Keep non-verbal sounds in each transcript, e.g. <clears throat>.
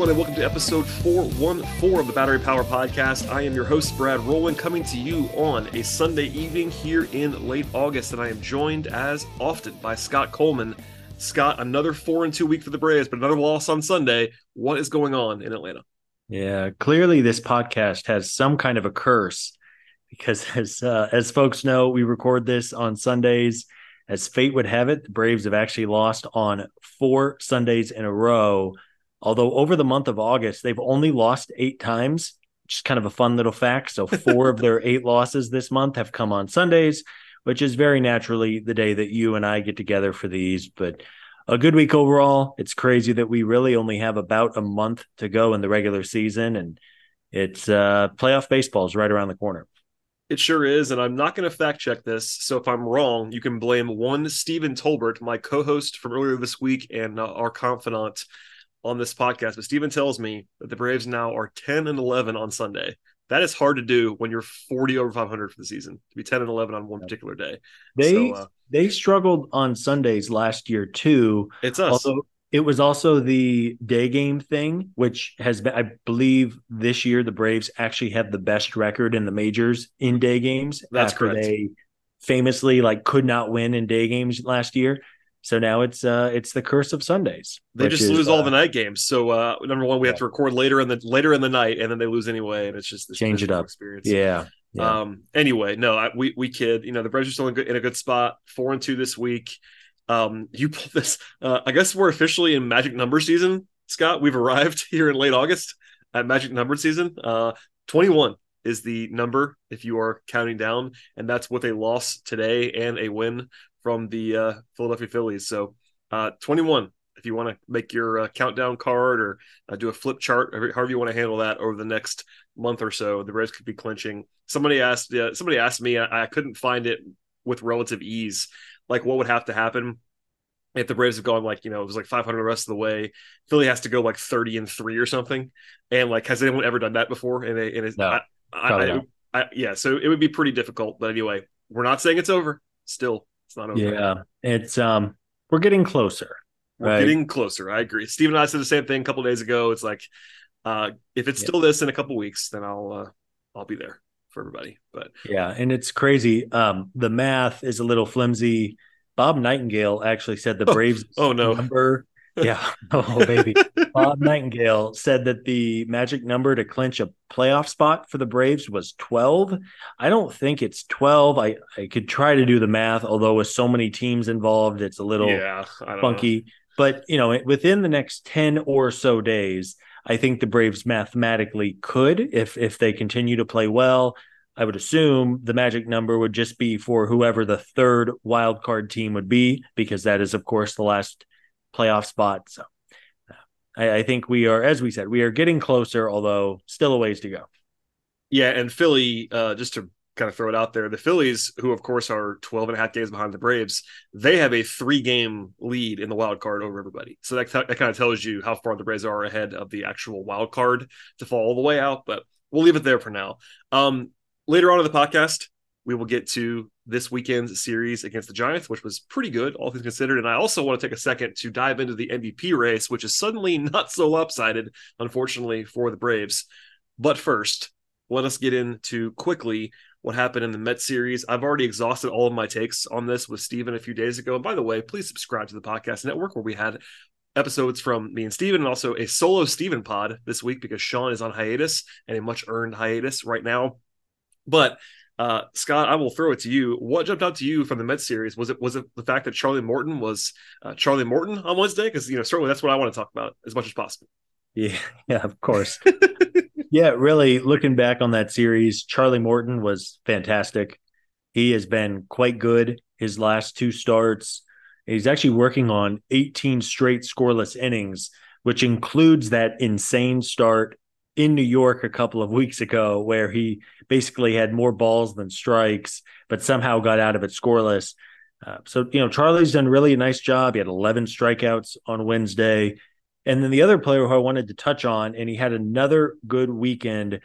Everyone, and welcome to episode 414 of the Battery Power Podcast. I am your host, Brad Rowland, coming to you on a Sunday evening here in late August, and I am joined, as often, by Scott Coleman. Scott, another 4 and 2 week for the Braves, but another loss on Sunday. What is going on in Atlanta? Yeah, clearly this podcast has some kind of a curse because, <laughs> as uh, as folks know, we record this on Sundays. As fate would have it, the Braves have actually lost on four Sundays in a row Although over the month of August, they've only lost eight times, which is kind of a fun little fact. So <laughs> four of their eight losses this month have come on Sundays, which is very naturally the day that you and I get together for these. But a good week overall. It's crazy that we really only have about a month to go in the regular season, and it's uh, playoff baseball is right around the corner. It sure is, and I'm not going to fact check this. So if I'm wrong, you can blame one Stephen Tolbert, my co-host from earlier this week, and uh, our confidant on this podcast, but Steven tells me that the Braves now are 10 and 11 on Sunday. That is hard to do when you're 40 over 500 for the season to be 10 and 11 on one particular day. They so, uh, they struggled on Sundays last year too. It's us. Although it was also the day game thing, which has been, I believe, this year the Braves actually have the best record in the majors in day games. That's after correct. They famously like could not win in day games last year. So now it's uh it's the curse of Sundays. They just is, lose all uh, the night games. So uh number one, we yeah. have to record later in the later in the night, and then they lose anyway, and it's just change it up experience. Yeah. yeah. Um. Anyway, no, I, we we kid. You know, the Braves are still in, good, in a good spot. Four and two this week. Um. You pull this. Uh. I guess we're officially in magic number season, Scott. We've arrived <laughs> here in late August at magic number season. Uh. Twenty one is the number if you are counting down, and that's with a loss today and a win from the uh, Philadelphia Phillies. So uh, 21, if you want to make your uh, countdown card or uh, do a flip chart, however you want to handle that over the next month or so, the Braves could be clinching. Somebody asked, uh, somebody asked me, I, I couldn't find it with relative ease, like what would have to happen if the Braves have gone like you know it was like 500 the rest of the way, Philly has to go like 30 and three or something. And like, has anyone ever done that before? And it, and no, I, I, I, yeah, so it would be pretty difficult. But anyway, we're not saying it's over. Still, it's not over. Yeah, it's um, we're getting closer. We're right? getting closer. I agree. Steve and I said the same thing a couple days ago. It's like, uh, if it's yeah. still this in a couple weeks, then I'll uh, I'll be there for everybody. But yeah, and it's crazy. Um, the math is a little flimsy. Bob Nightingale actually said the <laughs> Braves oh, oh no number yeah. <laughs> Oh, baby. Bob Nightingale said that the magic number to clinch a playoff spot for the Braves was 12. I don't think it's 12. I, I could try to do the math, although with so many teams involved, it's a little yeah, funky. Know. But, you know, within the next 10 or so days, I think the Braves mathematically could, if if they continue to play well. I would assume the magic number would just be for whoever the third wild card team would be, because that is, of course, the last playoff spot. So I, I think we are, as we said, we are getting closer, although still a ways to go. Yeah, and Philly, uh, just to kind of throw it out there, the Phillies, who of course are 12 and a half games behind the Braves, they have a three game lead in the wild card over everybody. So that, that kind of tells you how far the Braves are ahead of the actual wild card to fall all the way out. But we'll leave it there for now. Um, later on in the podcast, we will get to this weekend's series against the Giants, which was pretty good, all things considered. And I also want to take a second to dive into the MVP race, which is suddenly <laughs> not so lopsided, unfortunately, for the Braves. But first, let us get into quickly what happened in the Met series. I've already exhausted all of my takes on this with Steven a few days ago. And by the way, please subscribe to the podcast network where we had episodes from me and Steven and also a solo Steven pod this week because Sean is on hiatus and a much earned hiatus right now. But uh, Scott, I will throw it to you. What jumped out to you from the Mets series? Was it was it the fact that Charlie Morton was uh, Charlie Morton on Wednesday? Because you know certainly that's what I want to talk about as much as possible. Yeah, <laughs> yeah, of course. yeah, really looking back on that series, Charlie Morton was fantastic. He has been quite good his last two starts. He's actually working on 18 straight scoreless innings, which includes that insane start in New York a couple of weeks ago where he basically had more balls than strikes, but somehow got out of it scoreless. Uh, so, you know, Charlie's done really a nice job. He had 11 strikeouts on Wednesday. And then the other player who I wanted to touch on, and he had another good weekend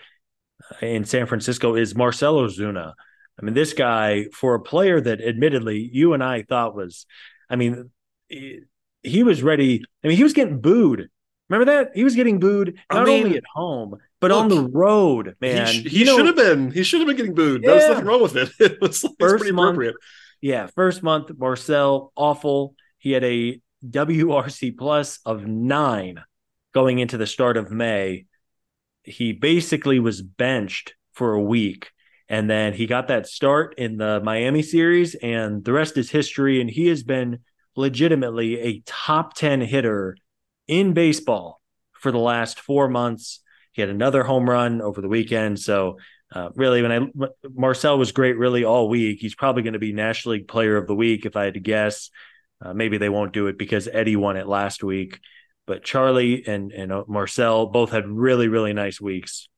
uh, in San Francisco, is Marcell Ozuna. I mean, this guy, for a player that admittedly you and I thought was, I mean, he was ready. I mean, he was getting booed Remember that he was getting booed not I mean, only at home but look, on the road. Man, he, sh- he should have been. He should have been getting booed. Yeah. There's nothing wrong with it. <laughs> It was like, pretty month, appropriate. Yeah, first month Marcell awful. He had a WRC plus of nine going into the start of May. He basically was benched for a week. And then he got that start in the Miami series, and the rest is history. And he has been legitimately a top 10 hitter in baseball for the last four months. He had another home run over the weekend. So, uh, really, when I Marcell was great really all week. He's probably going to be National League Player of the Week if I had to guess. Uh, maybe they won't do it because Eddie won it last week. But Charlie and and uh, Marcell both had really really nice weeks.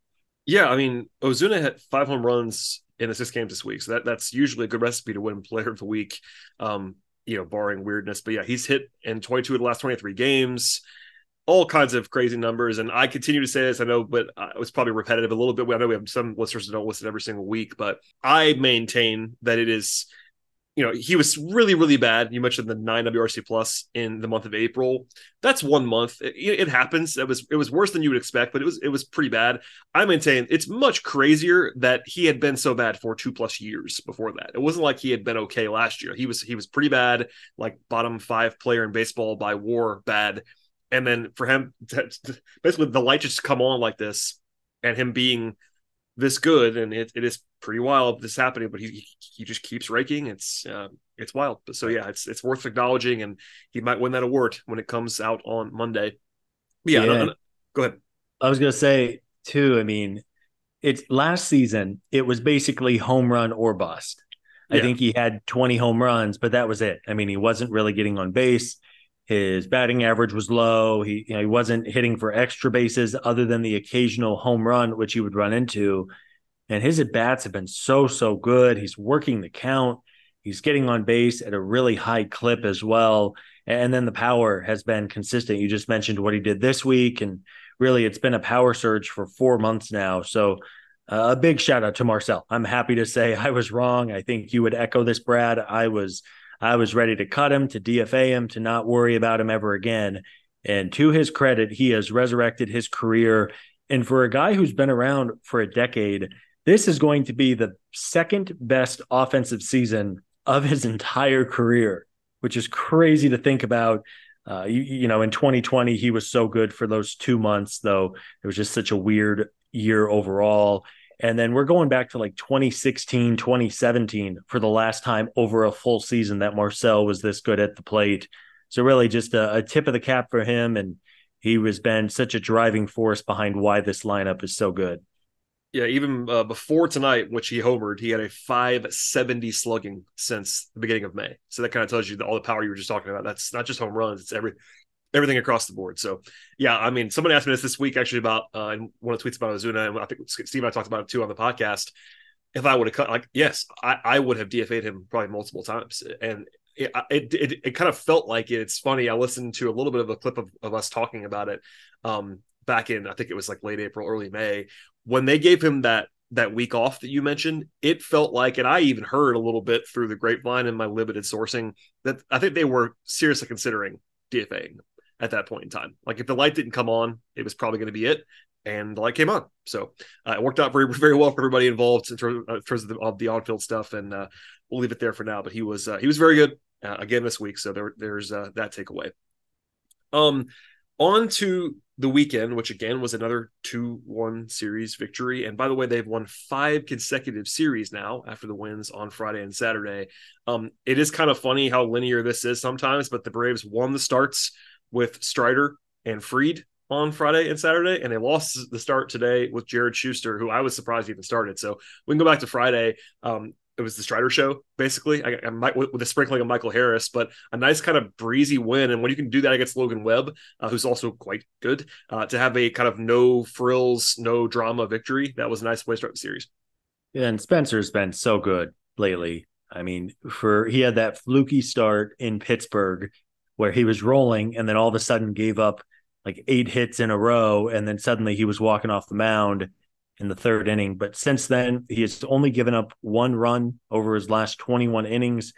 Yeah, I mean Ozuna had five home runs in the six games this week, so that that's usually a good recipe to win Player of the Week. Um, you know, barring weirdness. But yeah, he's hit in 22 of the last 23 games, all kinds of crazy numbers. And I continue to say this, I know, but uh, it was probably repetitive a little bit. I know we have some listeners that don't listen every single week, but I maintain that it is you know, he was really, really bad. You mentioned the nine WRC plus in the month of April. That's one month. It, it, happens. It was it was worse than you would expect, but it was it was pretty bad. I maintain it's much crazier that he had been so bad for two plus years before that. It wasn't like he had been okay last year. He was he was pretty bad, like bottom five player in baseball by WAR bad. And then for him, to, <laughs> basically the light just come on like this, and him being this good, and it, it is pretty wild this happening, but he he just keeps raking. It's uh, it's wild. But so yeah, it's it's worth acknowledging, and he might win that award when it comes out on Monday. But yeah, yeah. No, no, go ahead. I was gonna say too. I mean, it's last season. It was basically home run or bust. I yeah. think he had 20 home runs, but that was it. I mean, he wasn't really getting on base. His batting average was low. He you know, he wasn't hitting for extra bases other than the occasional home run, which he would run into and his at bats have been so so good. He's working the count. He's getting on base at a really high clip as well. And then the power has been consistent. You just mentioned what he did this week, and really, it's been a power surge for four months now. So, uh, a big shout out to Marcell. I'm happy to say <laughs> I was wrong. I think you would echo this, Brad. I was I was ready to cut him, to DFA him, to not worry about him ever again. And to his credit, he has resurrected his career. And for a guy who's been around for a decade, this is going to be the second best offensive season of his entire career, which is crazy to think about. Uh, you, you, know, in 2020, he was so good for those two months, though it was just such a weird year overall. And then we're going back to like 2016, 2017 for the last time over a full season that Marcell was this good at the plate. So, really, just a, a tip of the cap for him. And he was been such a driving force behind why this lineup is so good. Yeah, even uh, before tonight, which he homered, he had a 570 slugging since the beginning of May. So that kind of tells you all the power you were just talking about. That's not just home runs; it's every everything across the board. So yeah, I mean, someone asked me this this week actually about uh, in one of the tweets about Ozuna, and I think Steve and I talked about it too on the podcast. If I would have cut, like, yes, I, I would have DFA'd him probably multiple times, and it, it, it, it, kind of felt like it. It's funny. I listened to a little bit of a clip of, of us talking about it um, back in, I think it was like late April, early May, when they gave him that that week off that you mentioned, it felt like, and I even heard a little bit through the grapevine and my limited sourcing that I think they were seriously considering DFAing at that point in time. Like if the light didn't come on, it was probably going to be it, and the light came on. So uh, it worked out very very well for everybody involved in terms, uh, in terms of, the, the on-field stuff, and uh, we'll leave it there for now. But he was uh, he was very good uh, again this week, so there there's that takeaway. Um, on to the weekend, which again was another 2 1 series victory. And by the way, they've won five consecutive series now after the wins on Friday and Saturday. Um, it is kind of funny how linear this is sometimes, but the Braves won the starts with Strider and Fried on Friday and Saturday, and they lost the start today with Jared Shuster, who I was surprised even started. So we can go back to Friday. Um, it was the Strider show basically. I, I might with, a sprinkling of Michael Harris, but a nice kind of breezy win. And when you can do that against Logan Webb, uh, who's also quite good, uh, to have a kind of no frills, no drama victory, that was a nice way to start the series. And Spencer's been so good lately. I mean, for he had that fluky start in Pittsburgh where he was rolling and then all of a sudden gave up like eight hits in a row, and then suddenly he was walking off the mound in the third inning. But since then, he has only given up one run over his last 21 innings.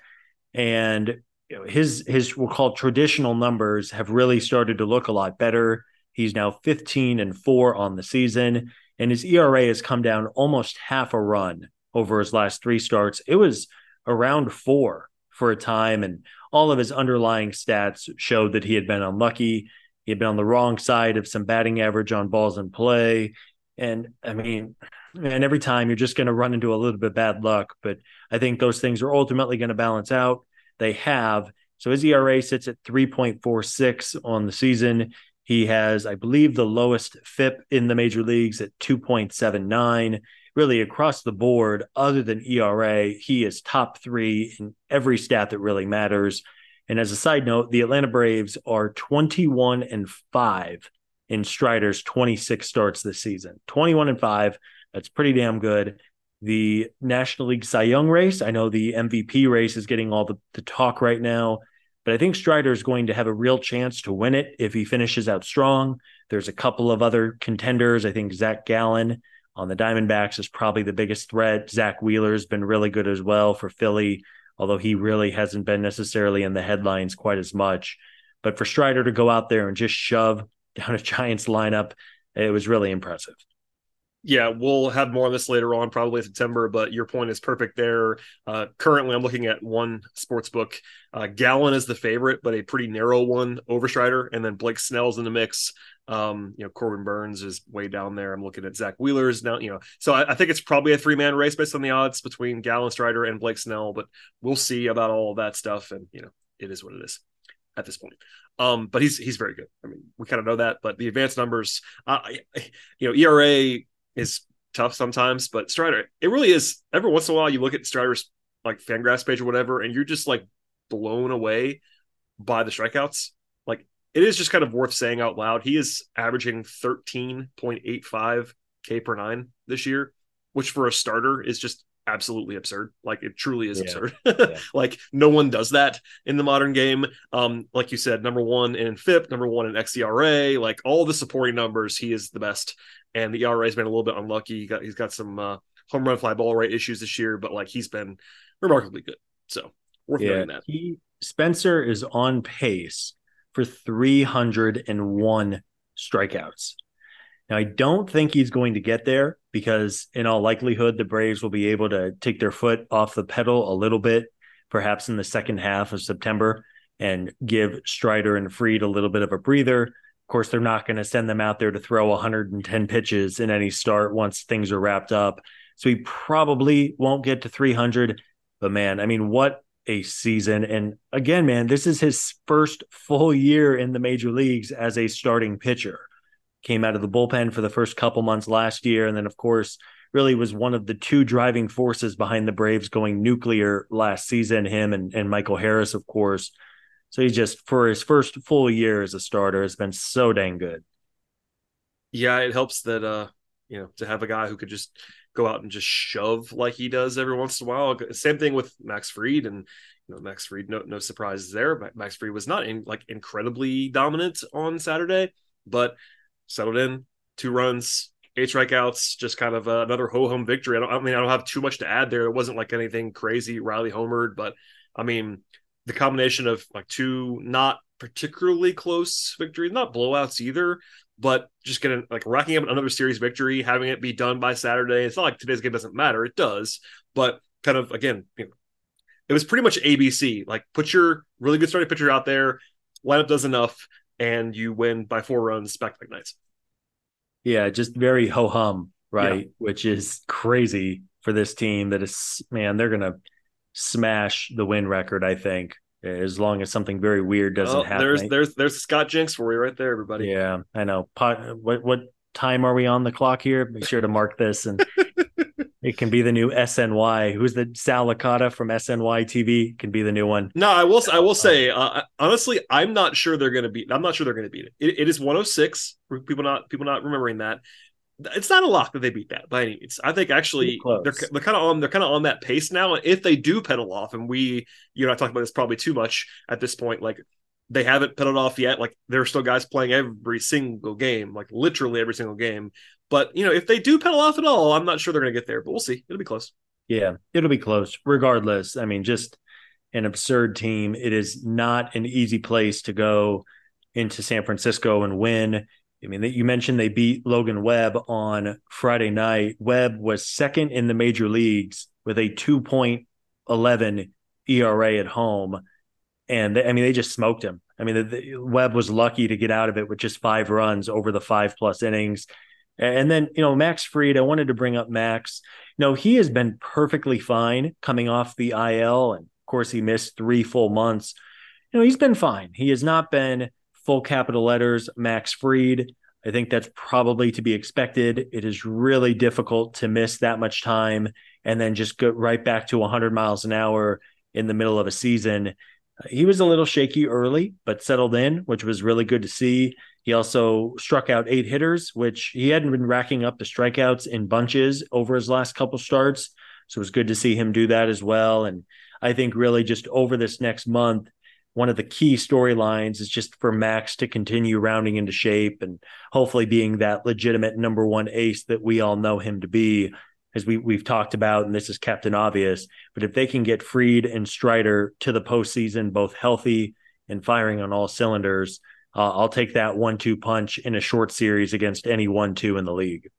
And his his we'll call traditional numbers have really started to look a lot better. He's now 15 and 4 on the season and his ERA has come down almost half a run over his last 3 starts. It was around 4 for a time and all of his underlying stats showed that he had been unlucky. He had been on the wrong side of some batting average on balls in play. And I mean, and every time you're just going to run into a little bit bad luck. But I think those things are ultimately going to balance out. They have. So his ERA sits at 3.46 on the season. He has, I believe, the lowest FIP in the major leagues at 2.79. Really, across the board, other than ERA, he is top three in every stat that really matters. And as a side note, the Atlanta Braves are 21 and 5 in Strider's 26 starts this season. 21 and 5. That's pretty damn good. The National League Cy Young race, I know the MVP race is getting all the, the talk right now, but I think Strider is going to have a real chance to win it if he finishes out strong. There's a couple of other contenders. I think Zach Gallen on the Diamondbacks is probably the biggest threat. Zack Wheeler has been really good as well for Philly although he really hasn't been necessarily in the headlines quite as much. But for Strider to go out there and just shove <laughs> down a Giants lineup, it was really impressive. Yeah, we'll have more on this later on, probably September. But your point is perfect there. Uh, currently, I'm looking at one sports book. Uh, Gallen is the favorite, but a pretty narrow one over Strider, and then Blake Snell's in the mix. Um, you know, Corbin Burnes is way down there. I'm looking at Zack Wheeler's now, you know, so I, I think it's probably a three man race based on the odds between Gallen Strider and Blake Snell, but we'll see about all of that stuff. And, you know, it is what it is at this point. Um, but he's, he's very good. I mean, we kind of know that, but the advanced numbers, uh, you know, ERA is tough sometimes, but Strider, it really is every once in a while you look at Strider's like Fangraphs page or whatever, and you're just like blown away by the strikeouts it is just kind of worth saying out loud. He is averaging 13.85 K per nine this year, which for a starter is just absolutely absurd. Like it truly is yeah. absurd. <laughs> yeah. Like no one does that in the modern game. Um, like you said, number one in FIP, number one in xERA, like all the supporting numbers, he is the best. And the ERA has been a little bit unlucky. He got he's got some uh, home run fly ball rate issues this year, but like he's been remarkably good. So worth yeah, that. He Spencer is on pace for 301 strikeouts. Now, I don't think he's going to get there because, in all likelihood, the Braves will be able to take their foot off the pedal a little bit, perhaps in the second half of September, and give Strider and Fried a little bit of a breather. Of course, they're not going to send them out there to throw 110 pitches in any start once things are wrapped up. So he probably won't get to 300. But man, I mean, what a season. And again, man, this is his first full year in the major leagues as a starting pitcher. Came out of the bullpen for the first couple months last year. And then, of course, really was one of the two driving forces behind the Braves going nuclear last season, him and, and Michael Harris, of course. So he just, for his first full year as a starter, has been so dang good. Yeah, it helps that, uh, you know, to have a guy who could just go out and just shove like he does every once in a while. Same thing with Max Fried and you know Max Fried. No no surprises there. Max Fried was not in like incredibly dominant on Saturday, but settled in two runs, eight strikeouts, just kind of uh, another ho hum victory. I, don't, I mean I don't have too much to add there. It wasn't like anything crazy. Riley homered, but I mean the combination of like two not particularly close victories, not blowouts either, but just getting like racking up another series victory, having it be done by Saturday. It's not like today's game doesn't matter; it does, but kind of again, you know, it was pretty much ABC. Like put your really good starting pitcher out there, lineup does enough, and you win by four runs back to back nights. Yeah, just very ho hum, right? Yeah. Which is crazy for this team. That is, man, they're gonna smash the win record. I think as long as something very weird doesn't oh, happen. There's there's there's Scott Jinks for you right there, everybody. Yeah, I know. What what time are we on the clock here? Make sure to mark this, and <laughs> it can be the new SNY. Who's the Sal Licata from SNY TV? Can be the new one. No, I will. I will say uh, honestly, I'm not sure they're going to beat. I'm not sure they're going to beat it. it. It is 106. People not people not remembering that it's not a lock that they beat that by any means. I think actually they're, they're kind of on they're kind of on that pace now. If they do pedal off, and we you know I talk about this probably too much at this point, like they haven't pedaled off yet. Like there are still guys playing every single game, like literally every single game. But you know if they do pedal off at all, I'm not sure they're going to get there. But we'll see. It'll be close. Yeah, it'll be close. Regardless, I mean, just an absurd team. It is not an easy place to go into San Francisco and win I mean, you mentioned they beat Logan Webb on Friday night. Webb was second in the major leagues with a 2.11 ERA at home. And they, I mean, they just smoked him. I mean, the, the, Webb was lucky to get out of it with just five runs over the five plus innings. And then, you know, Max Fried, I wanted to bring up Max. You know, he has been perfectly fine coming off the IL. And of course, he missed three full months. You know, he's been fine. He has not been full capital letters Max Fried. I think that's probably to be expected. It is really difficult to miss that much time and then just go right back to 100 miles an hour in the middle of a season. He was a little shaky early, but settled in, which was really good to see. He also struck out eight hitters, which he hadn't been racking up the strikeouts in bunches over his last couple starts. So it was good to see him do that as well. And I think really just over this next month, one of the key storylines is just for Max to continue rounding into shape and hopefully being that legitimate number one ace that we all know him to be, as we we've talked about, and this is Captain Obvious. But if they can get Fried and Strider to the postseason, both healthy and firing on all cylinders, uh, I'll take that one-two punch in a short series against any one-two in the league.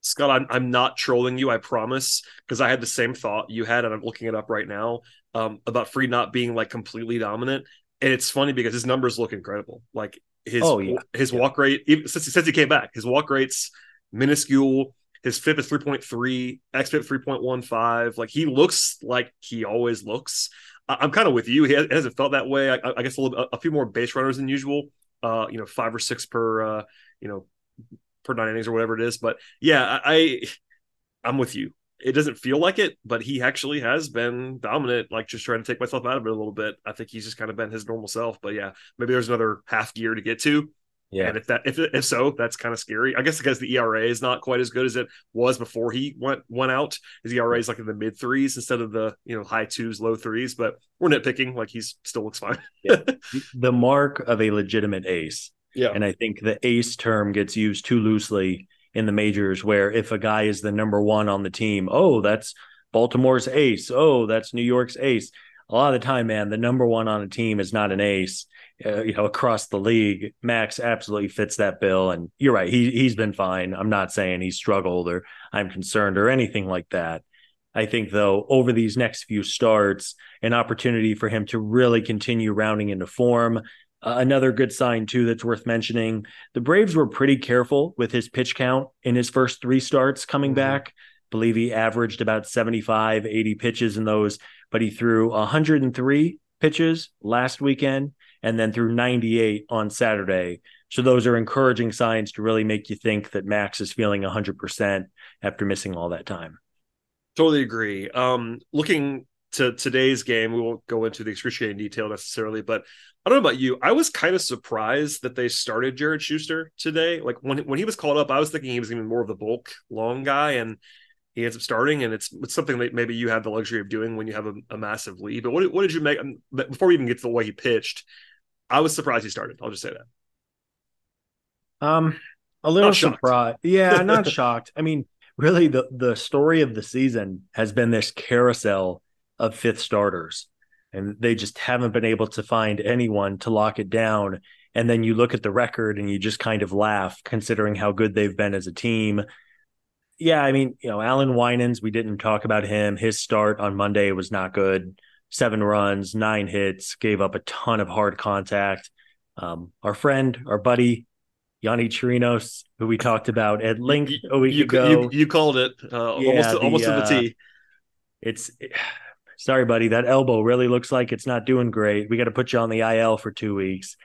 Scott, I'm I'm not trolling you, I promise, because I had the same thought you had, and I'm looking it up right now um, about Fried not being like completely dominant. And it's funny because his numbers look incredible. Like his oh, yeah. his yeah. walk rate, even, since since he came back, his walk rates minuscule. His FIP is 3.3, XFIP 3.15. Like he looks like he always looks. I, am kind of with you. He hasn't felt that way. I, I guess a, little, a few more base runners than usual. Uh, you know, five or six per, uh, you know, per nine innings or whatever it is. But yeah, I, I'm with you it doesn't feel like it, but he actually has been dominant. Like just trying to take myself out of it a little bit. I think he's just kind of been his normal self. But yeah, maybe there's another half gear to get to. Yeah. And if that if if so, that's kind of scary. I guess because the ERA is not quite as good as it was before he went went out. His ERA is like in the mid threes instead of the you know high twos, low threes. But we're nitpicking. Like he's still looks fine. yeah. <laughs> The mark of a legitimate ace. Yeah. And I think the ace term gets used too loosely in the majors where if a guy is the number one on the team, oh, that's Baltimore's ace. Oh, that's New York's ace. A lot of the time, man, the number one on a team is not an ace. Uh, you know, across the league, Max absolutely fits that bill. And you're right, he he's been fine. I'm not saying he struggled or I'm concerned or anything like that. I think though, over these next few starts, an opportunity for him to really continue rounding into form, uh, another good sign, too, that's worth mentioning the Braves were pretty careful with his pitch count in his first three starts coming mm-hmm. back. I believe he averaged about 75, 80 pitches in those, but he threw 103 pitches last weekend and then threw 98 on Saturday. So those are encouraging signs to really make you think that Max is feeling 100% after missing all that time. Totally agree. Um, looking to today's game, we won't go into the excruciating detail necessarily, but I don't know about you. I was kind of surprised that they started Jared Shuster today. Like when when he was called up, I was thinking he was even more of the bulk long guy, and he ends up starting. And it's it's something that maybe you have the luxury of doing when you have a, a massive lead. But what what did you make um, before we even get to the way he pitched? I was surprised he started. I'll just say that. Um, a little surprised. Yeah, not <laughs> shocked. I mean, really, the the story of the season has been this carousel of fifth starters and they just haven't been able to find anyone to lock it down. And then you look at the record and you just kind of laugh considering how good they've been as a team. Yeah, I mean, you know, Allan Winans, we didn't talk about him. His start on Monday was not good. Seven runs, nine hits, gave up a ton of hard contact. Um, our friend, our buddy, Yonny Chirinos, who we talked about at length a week you, ago. You, you, called it uh, yeah, almost, the, almost to the uh, T. It's sorry, buddy, that elbow really looks like it's not doing great. We got to put you on the IL for two weeks.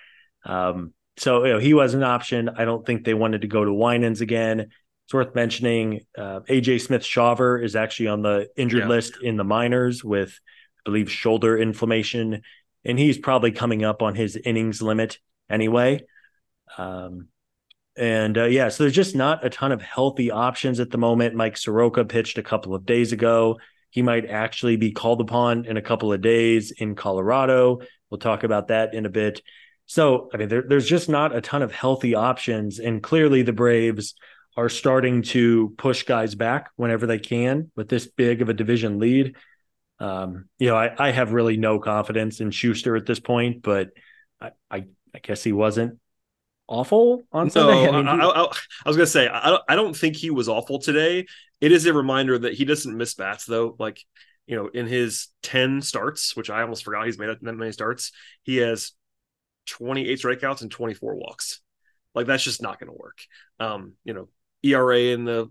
Um, so you know, he was an option. I don't think they wanted to go to Winans again. It's worth mentioning uh, AJ Smith Shawver is actually on the injured yeah. list in the minors with, I believe, shoulder inflammation, and he's probably coming up on his innings limit anyway. Um, and uh, yeah, so there's just not a ton of healthy options at the moment. Mike Soroka pitched a couple of days ago. He might actually be called upon in a couple of days in Colorado. We'll talk about that in a bit. So, I mean, there, there's just not a ton of healthy options. And clearly, the Braves are starting to push guys back whenever they can with this big of a division lead. Um, you know, I, I have really no confidence in Shuster at this point, but I, I, I guess he wasn't awful on No, Sunday? <laughs> I, mean, I, I, I was gonna say I don't, I don't think he was awful today. It is a reminder that he doesn't miss bats though. Like you know, in his ten starts, which I almost forgot he's made that many starts, he has twenty eight strikeouts and twenty four walks. Like that's just not going to work. Um, you know, ERA in the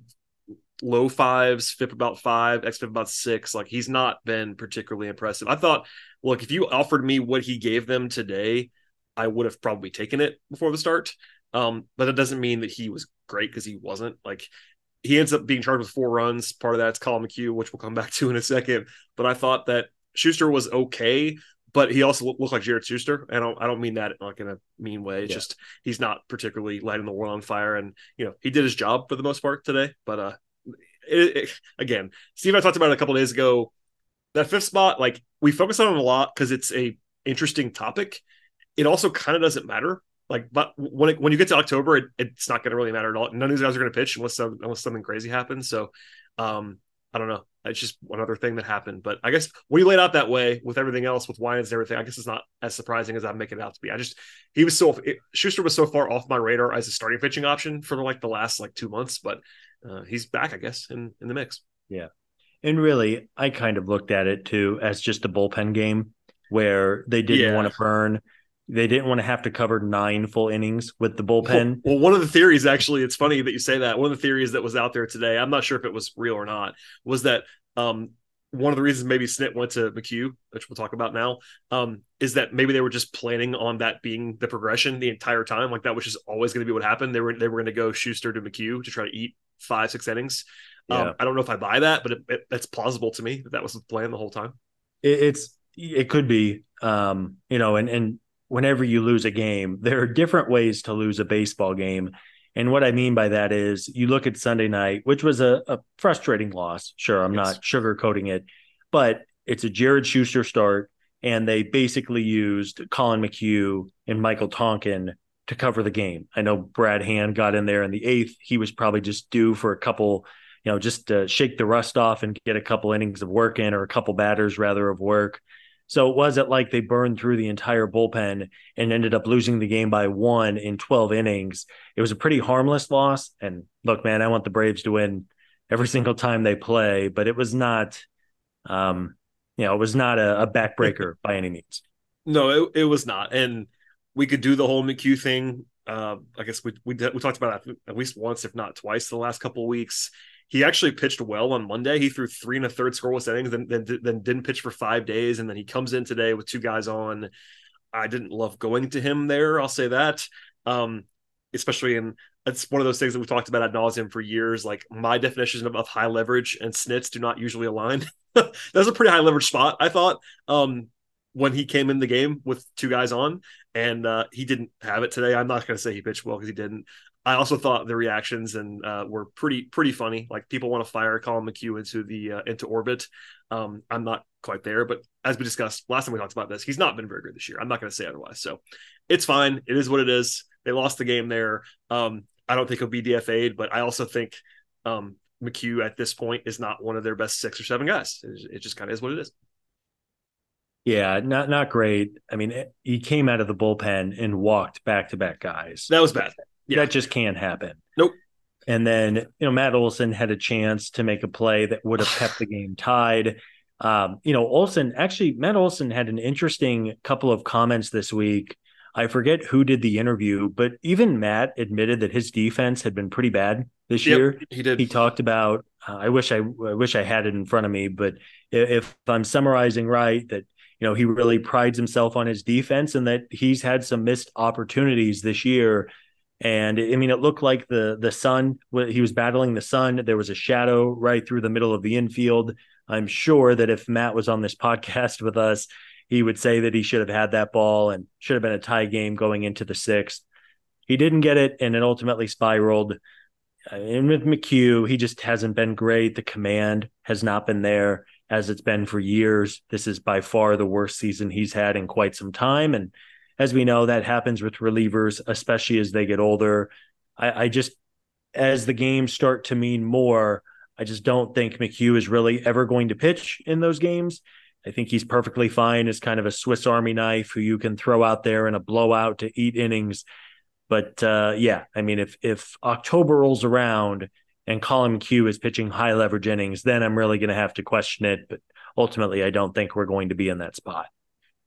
low fives, FIP about five, XFIP about six. Like he's not been particularly impressive. I thought, look, if you offered me what he gave them today, I would have probably taken it before the start. Um, but that doesn't mean that he was great because he wasn't. Like he ends up being charged with four runs. Part of that's Collin McHugh, which we'll come back to in a second. But I thought that Shuster was okay, but he also looked like Jared Shuster. I don't I don't mean that like in a mean way. It's yeah. just he's not particularly lighting the world on fire. And you know, he did his job for the most part today. But uh it, it, again, Steve, I talked about it a couple days ago. That fifth spot, like we focus on it a lot because it's a interesting topic. It also kind of doesn't matter. Like, but when it, when you get to October, it, it's not going to really matter at all. None of these guys are going to pitch unless some, unless something crazy happens. So, um, I don't know. It's just one other thing that happened. But I guess when you laid out that way with everything else, with Winans and everything, I guess it's not as surprising as I'm making it out to be. I just he was so it, Shuster was so far off my radar as a starting pitching option for like the last like two months, but uh, he's back, I guess, in in the mix. Yeah, and really, I kind of looked at it too as just a bullpen game where they didn't yeah. want to burn. They didn't want to have to cover nine full innings with the bullpen. Well, well, one of the theories, actually, it's funny that you say that. One of the theories that was out there today, I'm not sure if it was real or not, was that um, one of the reasons maybe Snit went to McHugh, which we'll talk about now, um, is that maybe they were just planning on that being the progression the entire time. Like that was just always going to be what happened. They were they were going to go Shuster to McHugh to try to eat five six innings. Um, yeah. I don't know if I buy that, but it, it, it's plausible to me that that was the plan the whole time. It, it's it could be, um, you know, and and whenever you lose a game, there are different ways to lose a baseball game. And what I mean by that is you look at Sunday night, which was a, a frustrating loss. Sure, I'm yes. not sugarcoating it, but it's a Jared Shuster start, and they basically used Collin McHugh and Michael Tonkin to cover the game. I know Brad Hand got in there in the eighth. He was probably just due for a couple, you know, just to shake the rust off and get a couple innings of work in or a couple batters rather of work. So it wasn't like they burned through the entire bullpen and ended up losing the game by one in 12 innings. It was a pretty harmless loss. And look, man, I want the Braves to win every single time they play, but it was not, um, you know, it was not a, a backbreaker <laughs> by any means. No, it, it was not. And we could do the whole McHugh thing. Uh, I guess we, we, we talked about that at least once, if not twice, the last couple of weeks. He actually pitched well on Monday. He threw three and a third scoreless innings, then, then then didn't pitch for five days, and then he comes in today with two guys on. I didn't love going to him there. I'll say that. Um, especially in it's one of those things that we've talked about ad nauseum for years. Like my definition of, of high leverage and snits do not usually align. <laughs> That's a pretty high leverage spot, I thought. Um, when he came in the game with two guys on, and uh, he didn't have it today. I'm not going to say he pitched well because he didn't. I also thought the reactions and uh, were pretty pretty funny. Like people want to fire Collin McHugh into the uh, into orbit. Um, I'm not quite there, but as we discussed last time we talked about this, he's not been very good this year. I'm not going to say otherwise. So it's fine. It is what it is. They lost the game there. Um, I don't think he'll be DFA'd, but I also think um, McHugh at this point is not one of their best six or seven guys. It, it just kind of is what it is. Yeah, not not great. I mean, he came out of the bullpen and walked back to back guys. That was bad. Yeah. That just can't happen. Nope. And then, you know, Matt Olson had a chance to make a play that would have kept the game tied. Um, you know, Olson actually, Matt Olson had an interesting couple of comments this week. I forget who did the interview, but even Matt admitted that his defense had been pretty bad this yep, year. He did. He talked about. Uh, I wish I, I wish I had it in front of me, but if, if I'm summarizing right, that you know he really prides himself on his defense and that he's had some missed opportunities this year and I mean, it looked like the the sun. He was battling the sun. There was a shadow right through the middle of the infield. I'm sure that if Matt was on this <laughs> podcast with us, he would say that he should have had that ball and should have been a tie game going into the sixth. He didn't get it, and it ultimately spiraled. Uh, and with McHugh, he just hasn't been great. The command has not been there as it's been for years. This is by far the worst season he's had in quite some time, and as we know, that happens with relievers, especially as they get older. I, I just, as the games start to mean more, I just don't think McHugh is really ever going to pitch in those games. I think he's perfectly fine as kind of a Swiss Army knife who you can throw out there in a blowout to eat innings. But uh, yeah, I mean, if if October rolls around and Collin McHugh is pitching high leverage innings, then I'm really going to have to question it. But ultimately, I don't think we're going to be in that spot.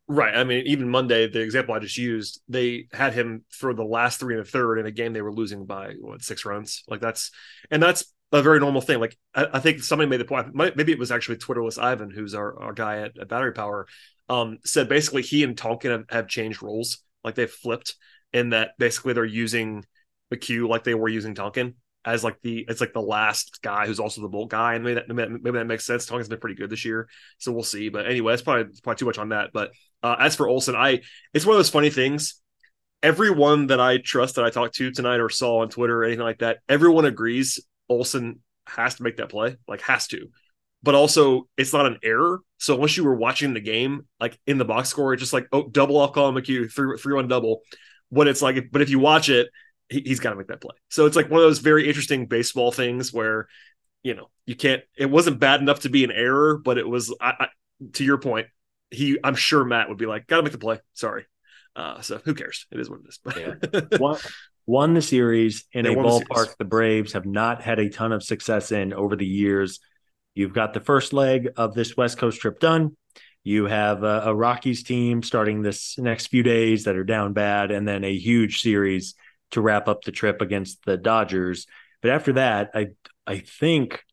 Right. I mean, even Monday, the example I just used, they had him throw the last three and a third in a game they were losing by what six runs. Like that's and that's a very normal thing. Like I, I think somebody made the point. Maybe it was actually Twitterless Ivan, who's our, our guy at, at Battery Power, um, said basically he and Tonkin have, have changed roles. Like they've flipped in that basically they're using McHugh like they were using Tonkin as like the it's like the last guy who's also the bolt guy, and maybe that maybe that makes sense. Tonkin's been pretty good this year, so we'll see. But anyway, that's probably probably too much on that. But uh, as for Olson, I it's one of those funny things. Everyone that I trust that I talked to tonight or saw on Twitter or anything like that, everyone agrees Olson has to make that play, like has to. But also, it's not an error. So unless you were watching the game, like in the box score, it's just like oh, double off Collin McHugh, three three one double. What it's like, but if you watch it, he, has got to make that play. So it's like one of those very interesting baseball things where, you know, you can't. It wasn't bad enough to be an error, but it was. I, I, to your point, he. I'm sure Matt would be like, "Got to make the play." Sorry. Uh, so who cares? It is what it is. But yeah. <laughs> Won, won the series in they a ballpark the, the Braves have not had a ton of success in over the years. You've got the first leg of this West Coast trip done. You have a, a Rockies team starting this next few days that are down bad, and then a huge series to wrap up the trip against the Dodgers. But after that, I I think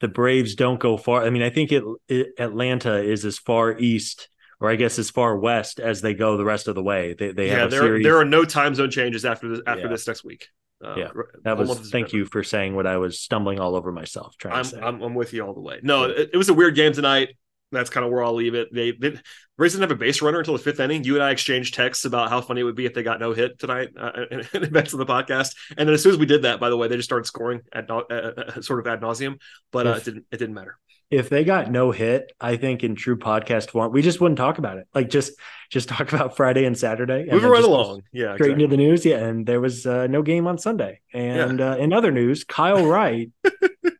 the Braves don't go far. I mean, I think it, it, Atlanta is as far east, or I guess as far west as they go the rest of the way. They they yeah, have there series. there are no time zone changes after this after yeah. this next week. Uh, yeah, that was. Thank you for saying what I was stumbling all over myself. Trying I'm, to say. I'm, I'm with you all the way. No, it, it was a weird game tonight that's kind of where I'll leave it. They, they Braves didn't have a base runner until the fifth inning. You and I exchanged texts about how funny it would be if they got no hit tonight uh, <laughs> in, in advance of the podcast. And then as soon as we did that, by the way, they just started scoring at uh, uh, sort of ad nauseum. But uh, it didn't it didn't matter. If they got no hit, I think in true podcast form, we just wouldn't talk about it. Like just just talk about <laughs> Friday and Saturday. Move right along. Yeah, straight exactly. into the news. Yeah, and there was uh, no game on Sunday. And yeah. Uh, in other news, Kyle <laughs> Wright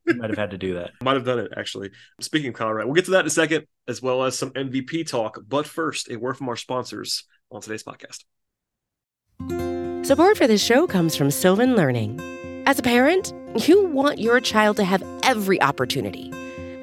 might have had to do that. Might have done it actually. Speaking of Colorado, we'll get to that in a second, as well as some MVP talk. But first, a word from our sponsors on today's podcast. Support for this show comes from Sylvan Learning. As a parent, you want your child to have every opportunity,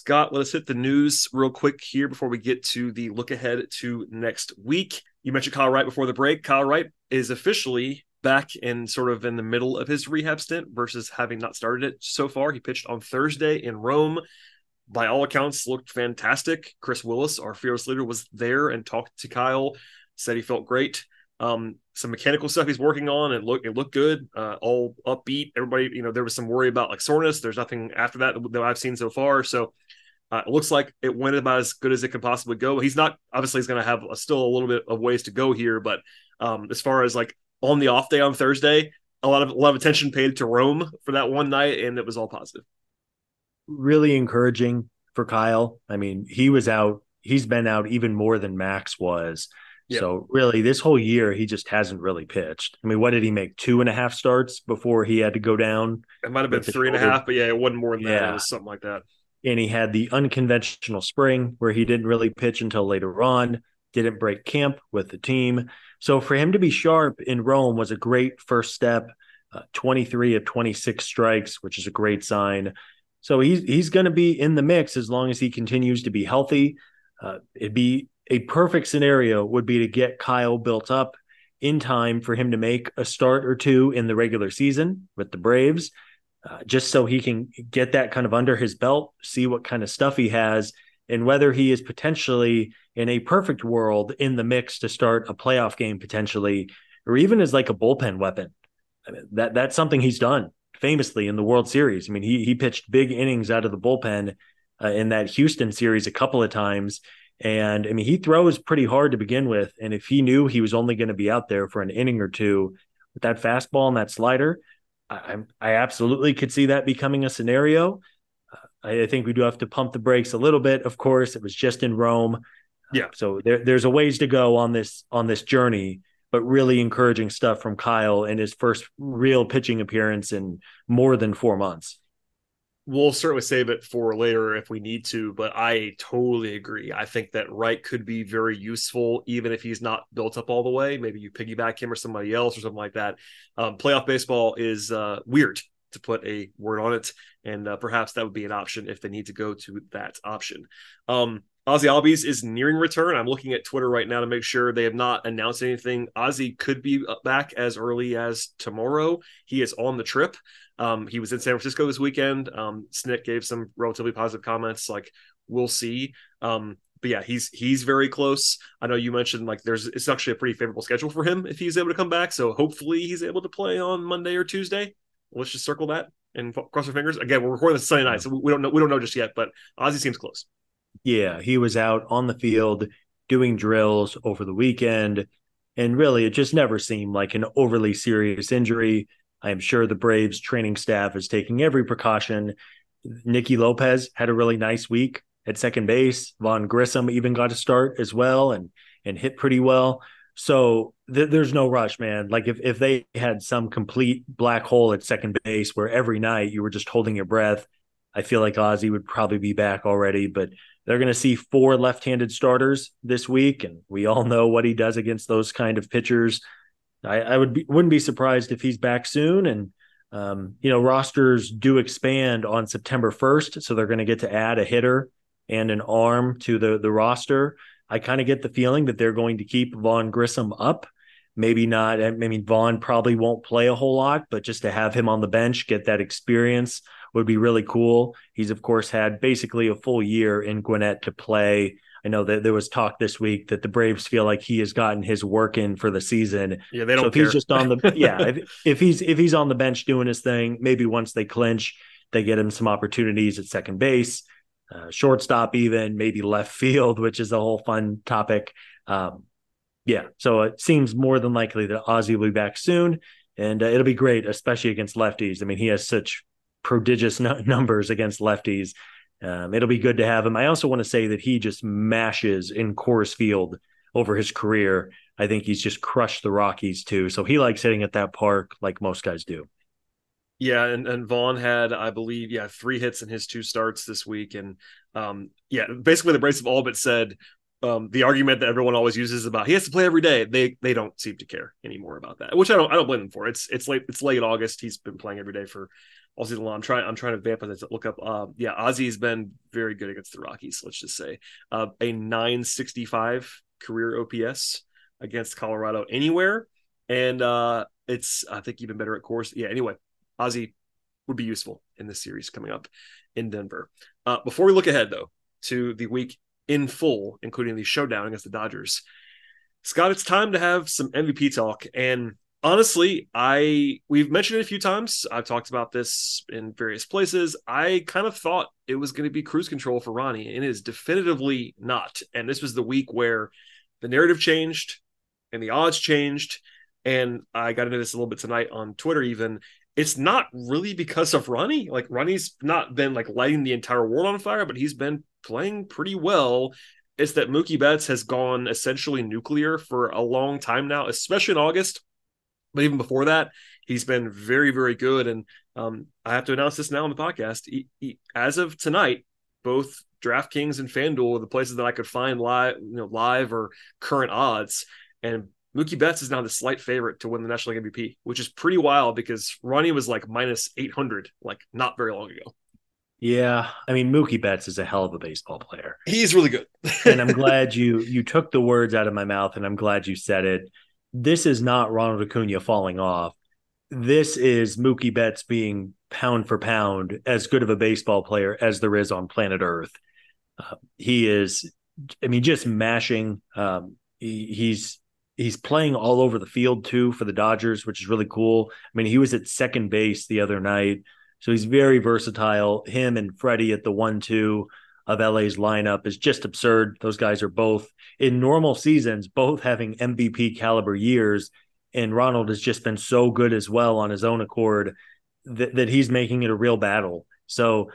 Scott, let us hit the news real quick here before we get to the look ahead to next week. You mentioned Kyle Wright before the break. Kyle Wright is officially back in sort of in the middle of his rehab stint versus having not started it so far. He pitched on Thursday in Rome. By all accounts, looked fantastic. Chris Willis, our fearless leader, was there and talked to Kyle. Said he felt great. Um, some mechanical stuff he's working on. It looked it looked good. Uh, all upbeat. Everybody, you know, there was some worry about like soreness. There's nothing after that that I've seen so far. So uh, it looks like it went about as good as it could possibly go. He's not obviously he's going to have a, still a little bit of ways to go here, but um, as far as like on the off day on Thursday, a lot of a lot of attention paid to Rome for that one night, and it was all positive. Really encouraging for Kyle. I mean, he was out. He's been out even more than Max was. Yeah. So really, this whole year he just hasn't really pitched. I mean, what did he make? Two and a half starts before he had to go down. It might have been three and a half, but yeah, it wasn't more than yeah. that. It was something like that. And he had the unconventional spring where he didn't really pitch until later on. Didn't break camp with the team. So for him to be sharp in Rome was a great first step. Uh, 23 of 26 strikes, which is a great sign. So he's he's going to be in the mix as long as he continues to be healthy. Uh, it'd be a perfect scenario would be to get Kyle built up in time for him to make a start or two in the regular season with the Braves, uh, just so he can get that kind of under his belt, see what kind of stuff he has, and whether he is potentially in a perfect world in the mix to start a playoff game potentially, or even as like a bullpen weapon. I mean, that that's something he's done famously in the World Series. I mean, he he pitched big innings out of the bullpen uh, in that Houston series a couple of times and I mean, he throws pretty hard to begin with. And if he knew he was only going to be out there for an inning or two with that fastball and that slider, I, I absolutely could see that becoming a scenario. Uh, I, I, think we do have to pump the brakes a little bit. Of course, it was just in Rome. Yeah. Uh, so there, there's a ways to go on this on this journey, but really encouraging stuff from Kyle in his first real pitching appearance in more than four months we'll certainly save it for later if we need to, but I totally agree. I think that Wright could be very useful, even if he's not built up all the way. Maybe you piggyback him or somebody else or something like that. Um, playoff baseball is uh, weird to put a word on it, and uh, perhaps that would be an option if they need to go to that option. Um, Ozzy Albies is nearing return. I'm looking at Twitter right now to make sure they have not announced anything. Ozzy could be back as early as tomorrow. He is on the trip. Um, he was in San Francisco this weekend. Um, Snit gave some relatively positive comments, like we'll see. Um, but yeah, he's he's very close. I know you mentioned like there's it's actually a pretty favorable schedule for him if he's able to come back. So hopefully he's able to play on Monday or Tuesday. Let's just circle that and cross our fingers. Again, we're recording this Sunday night, so we don't know we don't know just yet. But Ozzy seems close. Yeah, he was out on the field doing drills over the weekend, and really it just never seemed like an overly serious injury. I am sure the Braves training staff is taking every precaution. Nicky Lopez had a really nice week at second base. Vaughn Grissom even got a start as well and and hit pretty well. So th- there's no rush, man. Like if if they had some complete black hole at second base where every night you were just holding your breath, I feel like Ozzy would probably be back already. But they're going to see four left-handed starters this week, and we all know what he does against those kind of pitchers. I, I would be, wouldn't be surprised if he's back soon. And um, you know, rosters do expand on September 1st, so they're going to get to add a hitter and an arm to the the roster. I kind of get the feeling that they're going to keep Vaughn Grissom up. Maybe not. I mean, Vaughn probably won't play a whole lot, but just to have him on the bench, get that experience would be really cool. He's of course had basically a full year in Gwinnett to play I know that there was talk this week that the Braves feel like he has gotten his work in for the season. Yeah, they don't. So if care. he's just on the <laughs> yeah, if, if he's if he's on the bench doing his thing, maybe once they clinch, they get him some opportunities at second base, uh, shortstop, even maybe left <laughs> field, which is a whole fun topic. Um, yeah, so it seems more than likely that Ozzy will be back soon, and uh, it'll be great, especially against lefties. I mean, he has such prodigious n- <laughs> numbers against lefties um, it'll be good to have him. I also want to say that he just mashes in Coors Field over his career. I think he's just crushed the Rockies too. So he likes hitting at that park like most guys do. Yeah, and, and Vaughn had, I believe, yeah, three hits in his two starts this week. And um, yeah, basically the Braves have all but said um, the argument that everyone always uses about he has to play every day. They they don't seem to care anymore about that, which I don't I don't blame them for. It's it's late it's late August. He's been playing every day for all long. I'm trying. I'm trying to vamp on this. Look up. Uh, yeah, Ozzy's been very good against the Rockies. Let's just say uh, a 965 career OPS against Colorado anywhere, and uh, it's I think even better at Coors. Yeah. Anyway, Ozzy would be useful in this series coming up in Denver. Uh, before we look ahead though to the week in full, including the showdown against the Dodgers, Scott, it's time to have some MVP talk and honestly i we've mentioned it a few times. I've talked about this in various places. I kind of thought it was going to be cruise control for ronnie and it is definitively not. And this was the week where the narrative changed and the odds changed and i got into this a little bit tonight on twitter even. It's not really because of ronnie. Like ronnie's not been like lighting the entire world on fire but he's been playing pretty well. It's that Mookie Betts has gone essentially nuclear for a long time now, especially in August. But even before that, he's been very, very good. And um, I have to announce this now on the podcast. He, he, as of tonight, both DraftKings and FanDuel are the places that I could find live, you know, live or current odds. And Mookie Betts is now the slight favorite to win the National League MVP, which is pretty wild because Ronnie was like minus 800 like not very long ago. Yeah, I mean Mookie Betts is a hell of a baseball player. He's really good. and I'm <laughs> glad you you took the words out of my mouth and I'm glad you said it. This is not Ronald Acuna falling off. This is Mookie Betts being pound for pound as good of a baseball player as there is on planet Earth. Uh, he is, I mean, just mashing. Um, he, he's he's playing all over the field too for the Dodgers, which is really cool. I mean, he was at second base the other night, so he's very versatile. Him and Freddie at the one-two of LA's lineup is just absurd. Those guys are both in normal seasons, both having MVP caliber years, and Ronald has just been so good as well on his own accord that, that he's making it a real battle. So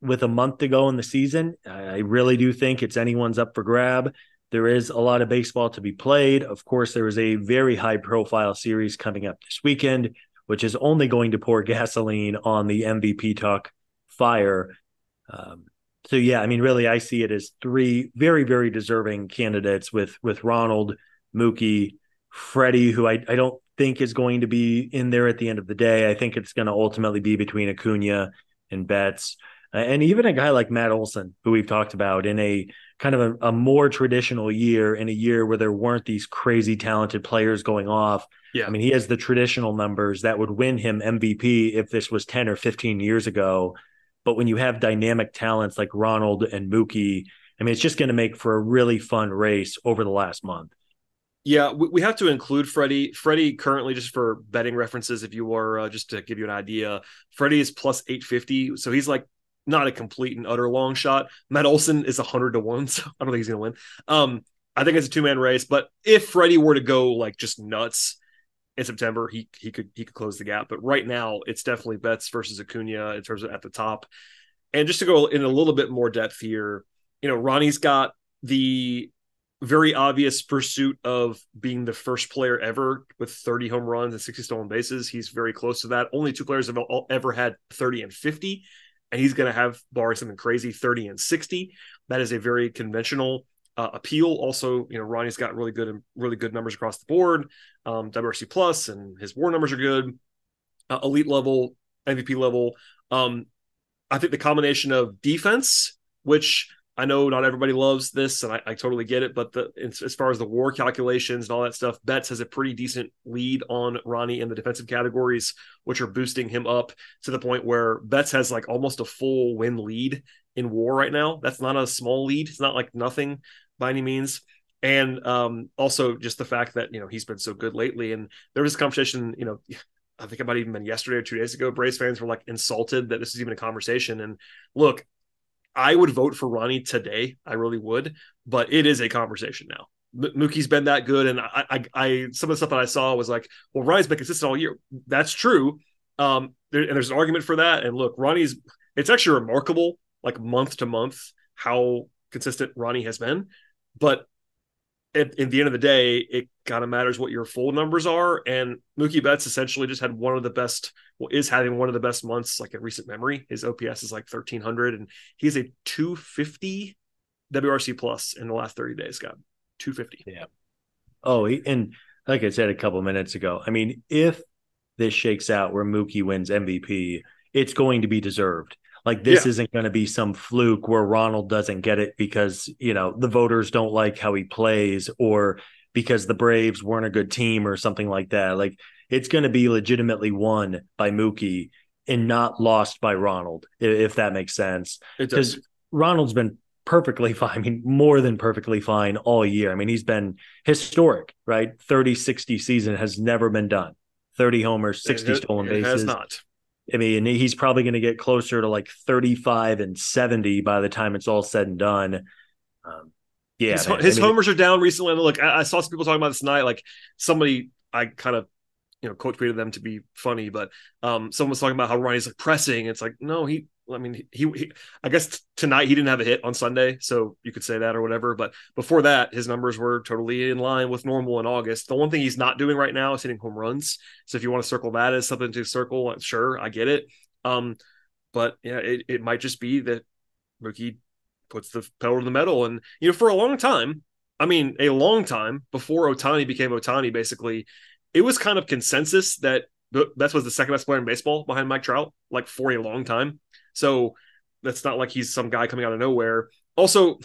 with a month to go in the season, I really do think it's anyone's up for grab. There is a lot of baseball to be played. Of course, there is a very high profile series coming up this weekend, which is only going to pour <laughs> gasoline on the MVP talk fire. Um, so yeah, I mean, really, I see it as three very, very deserving candidates with with Ronald, Mookie, Freddie, who I, I don't think is going to be in there at the end of the day. I think it's going to ultimately be between Acuna and Betts. Uh, and even a guy like Matt Olson, who we've talked about in a kind of a, a, more traditional year, in a year where there weren't these crazy talented players going off. Yeah. I mean, he has the traditional numbers that would win him MVP if this was 10 or 15 years ago. But when you have dynamic talents like Ronald and Mookie, I mean, it's just going to make for a really fun race over the last month. Yeah, we, have to include Freddie. Freddie currently, just for betting references, if you were uh, just to give you an idea, Freddie is plus 850. So he's like not a complete and utter long shot. Matt Olson is 100 to 1. <laughs> So I don't think he's going to win. Um, I think it's a two man race. But if Freddie were to go like just nuts in September, he he could he could close the gap. But right now, it's definitely Betts versus Acuna in terms of at the top. And just to go in a little bit more depth here, you know, Ronnie's got the very obvious pursuit of being the first player ever with 30 home runs and 60 stolen bases. He's very close to that. Only two players have ever had 30 and 50, and he's going to have, barring something crazy, 30 and 60. That is a very conventional uh, appeal. Also, you know, Ronnie's got really good, and really good numbers across the board. Um, WRC plus, and his WAR numbers are good. Uh, elite level, MVP level. Um, I think the combination of defense, which I know not everybody loves this, and I, I totally get it. But the as far as the WAR calculations and all that stuff, Betts has a pretty decent lead on Ronnie in the defensive categories, which are boosting him up to the point where Betts has like almost a full win lead in WAR right now. That's not a small lead. It's not like nothing by any means. And um, also just the fact that you know he's been so good lately, and there was a conversation, you know. I think it might even been yesterday or two days ago. Braves fans were like insulted that this is even a conversation. And look, I would vote for Ronnie today. I really would, but it is a conversation now. M- Mookie's been that good, and I, I, I, some of the stuff that I saw was like, well, Ronnie's been consistent all year. That's true, um, there, and there's an argument for that. And look, Ronnie's, it's actually remarkable, like month to month, how consistent Ronnie has been. But at, at the end of the day, it kind of matters what your full numbers are. And Mookie Betts essentially just had one of the best, well, is having one of the best months like in recent memory. His OPS is like 1300 and he's a 250 WRC plus in the last 30 days, Scott. 250. Yeah. Oh, and like I said a couple minutes ago, I mean, if this shakes out where Mookie wins MVP, it's going to be deserved. Like this yeah. isn't going to be some fluke where Ronald doesn't get it because, you know, the voters don't like how he plays or because the Braves weren't a good team or something like that. Like it's going to be legitimately won by Mookie and not lost by Ronald, if that makes sense. Because Ronald's been perfectly <laughs> fine. I mean, more than perfectly fine all year. I mean, he's been historic, right? 30 60 season has never been done. 30 homers, 60 it, stolen bases. It has not. I mean, he's probably going to get closer to like 35 and 70 by the time it's all said and done. Um, yeah, his, his I mean, homers are down recently. And look, I, I, saw some people talking about this tonight. Like somebody, I kind of, you know, quote tweeted them to be funny, but um, someone was talking about how Ronnie's like pressing. It's like, no, he I mean, he, he, I guess tonight he didn't have a hit on Sunday, so you could say that or whatever. But before that, his numbers were totally in line with normal in August. The one thing he's not doing right now is hitting home runs. So if you want to circle that as something to circle, sure, I get it. Um, but yeah, it, it might just be that Mookie puts the pedal to the metal, and you know, for a long time, I mean, a long time before Ohtani became Ohtani, basically, it was kind of consensus that Betts was the second best player in baseball behind Mike Trout, like for a long time. So that's not like he's some guy coming out of nowhere. Also,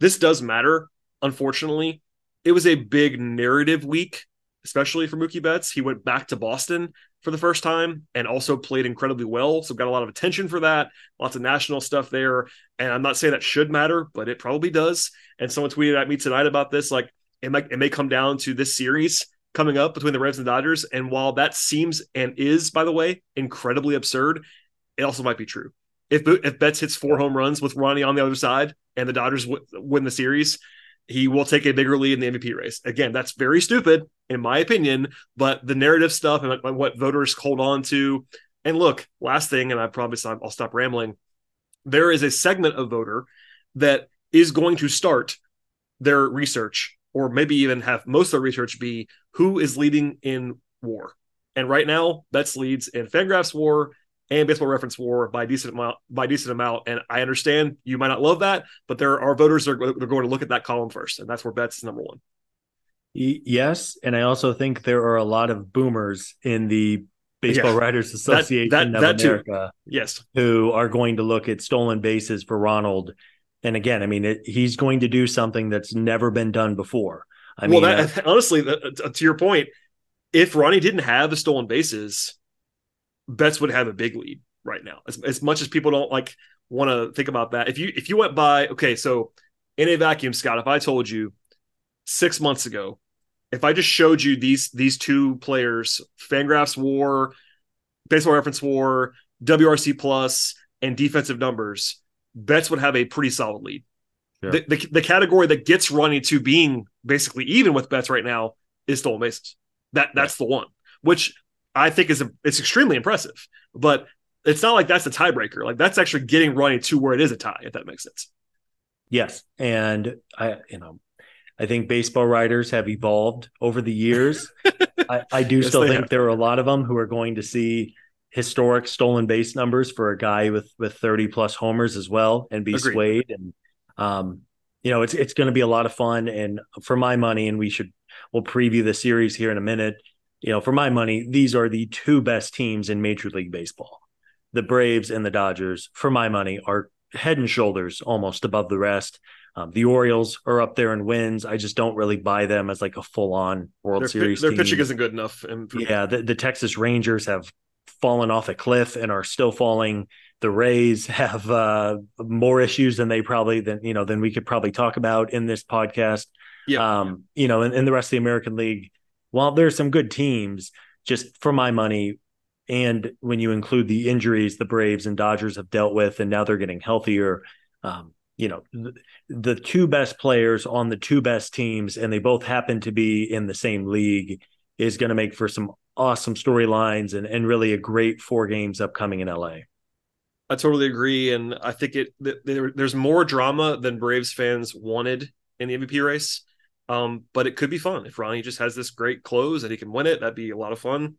this does matter, unfortunately. It was a big narrative week, especially for Mookie Betts. He went back to Boston for the first time and also played incredibly well. So got a lot of attention for that, lots of national stuff there. And I'm not saying that should matter, but it probably does. And someone tweeted at me tonight about this, like it might it may come down to this series coming up between the Reds and Dodgers. And while that seems and is, by the way, incredibly absurd, it also might be true. If if Betts hits four home runs with Ronnie on the other side and the Dodgers w- win the series, he will take a bigger lead in the MVP race. Again, that's very stupid in my opinion, but the narrative stuff and what voters hold on to. And look, last thing, and I promise I'll stop rambling. There is a segment of voter that is going to start their research or maybe even have most of the research be who is leading in war. And right now, Betts leads in Fangraphs war and Baseball Reference war by decent amount. By decent amount, and I understand you might not love that, but there are voters that are, they're going to look at that column first, and that's where Betts is number one. Yes, and I also think there are a lot of boomers in the Baseball yeah, Writers Association that, that, of that America, too. yes, who are going to look at stolen bases for Ronald. And again, I mean, it, he's going to do something that's never been done before. I well, mean, that, uh, <laughs> honestly, to your point, if Ronnie didn't have the stolen bases, Betts would have a big lead right now. As, as much as people don't like want to think about that, if you if you went by, okay, so in a vacuum, Scott, if I told you six months ago, if I just showed you these these two players, Fangraphs WAR, Baseball Reference WAR, WRC Plus, and defensive numbers, Betts would have a pretty solid lead. Yeah. The, the, the category that gets Ronnie to being basically even with Betts right now is stolen bases. That that's the one, which I think is a, it's extremely impressive. But it's not like that's a tiebreaker. Like that's actually getting Ronnie to where it is a tie, if that makes sense. Yes, and I you know I think baseball writers have evolved over the years. <laughs> I, I, do yes, still think have. there are a lot of them who are going to see historic stolen base numbers for a guy with with 30 plus homers as well and be Agreed. swayed and um you know it's it's going to be a lot of fun and for my money and we should we'll preview the series here in a minute you know for my money these are the two best teams in major league baseball the braves and the dodgers for my money are head and shoulders almost above the rest um, the Orioles are up there in wins. I just don't really buy them as like a full on World their, Series. Their team. pitching isn't good enough. And yeah, the, the Texas Rangers have fallen off a cliff and are still falling. The Rays have uh, more issues than they probably than you know than we could probably talk about in this podcast. Yeah, um, you know, in, in the rest of the American League, while there's some good teams, just for my money, and when you include the injuries the Braves and Dodgers have dealt with, and now they're getting healthier. Um, you know the, two best players on the two best teams and they both happen to be in the same league is going to make for some awesome storylines and, and really a great four games upcoming in LA. I totally agree and I think it there, there's more drama than Braves fans wanted in the MVP race. Um, but it could be fun if Ronnie just has this great close and he can win it. That'd be a lot of fun.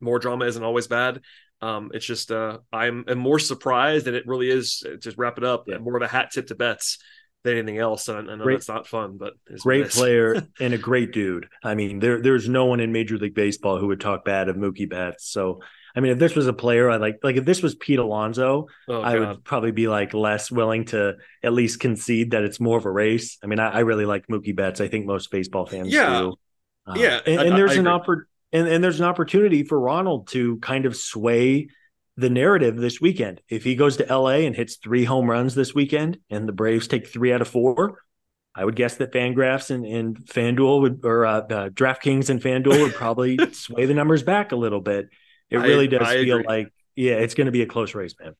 More drama isn't always bad. Um, it's just uh, I'm, I'm more surprised, and it really is. Uh, just wrap it up. Yeah. More of a hat tip to Betts than anything else. And I know great, that's not fun, but great player <laughs> and a great dude. I mean, there there's no one in Major League Baseball who would talk bad of Mookie Betts. So I mean, if this was a player I like, like if this was Pete Alonso, oh, I would probably be like less willing to at least concede that it's more of a race. I mean, I, I really like Mookie Betts. I think most baseball fans yeah. do. Uh, yeah, and, and there's an opportunity and, and there's an opportunity for Ronald to kind of sway the narrative this weekend. If he goes to LA and hits three home runs this weekend and the Braves take three out of four, I would guess that Fangraphs and, and FanDuel would, or uh, uh, DraftKings and FanDuel would probably <laughs> sway the numbers back a little bit. It really does I feel agree. like, yeah, it's going to be a close race, man.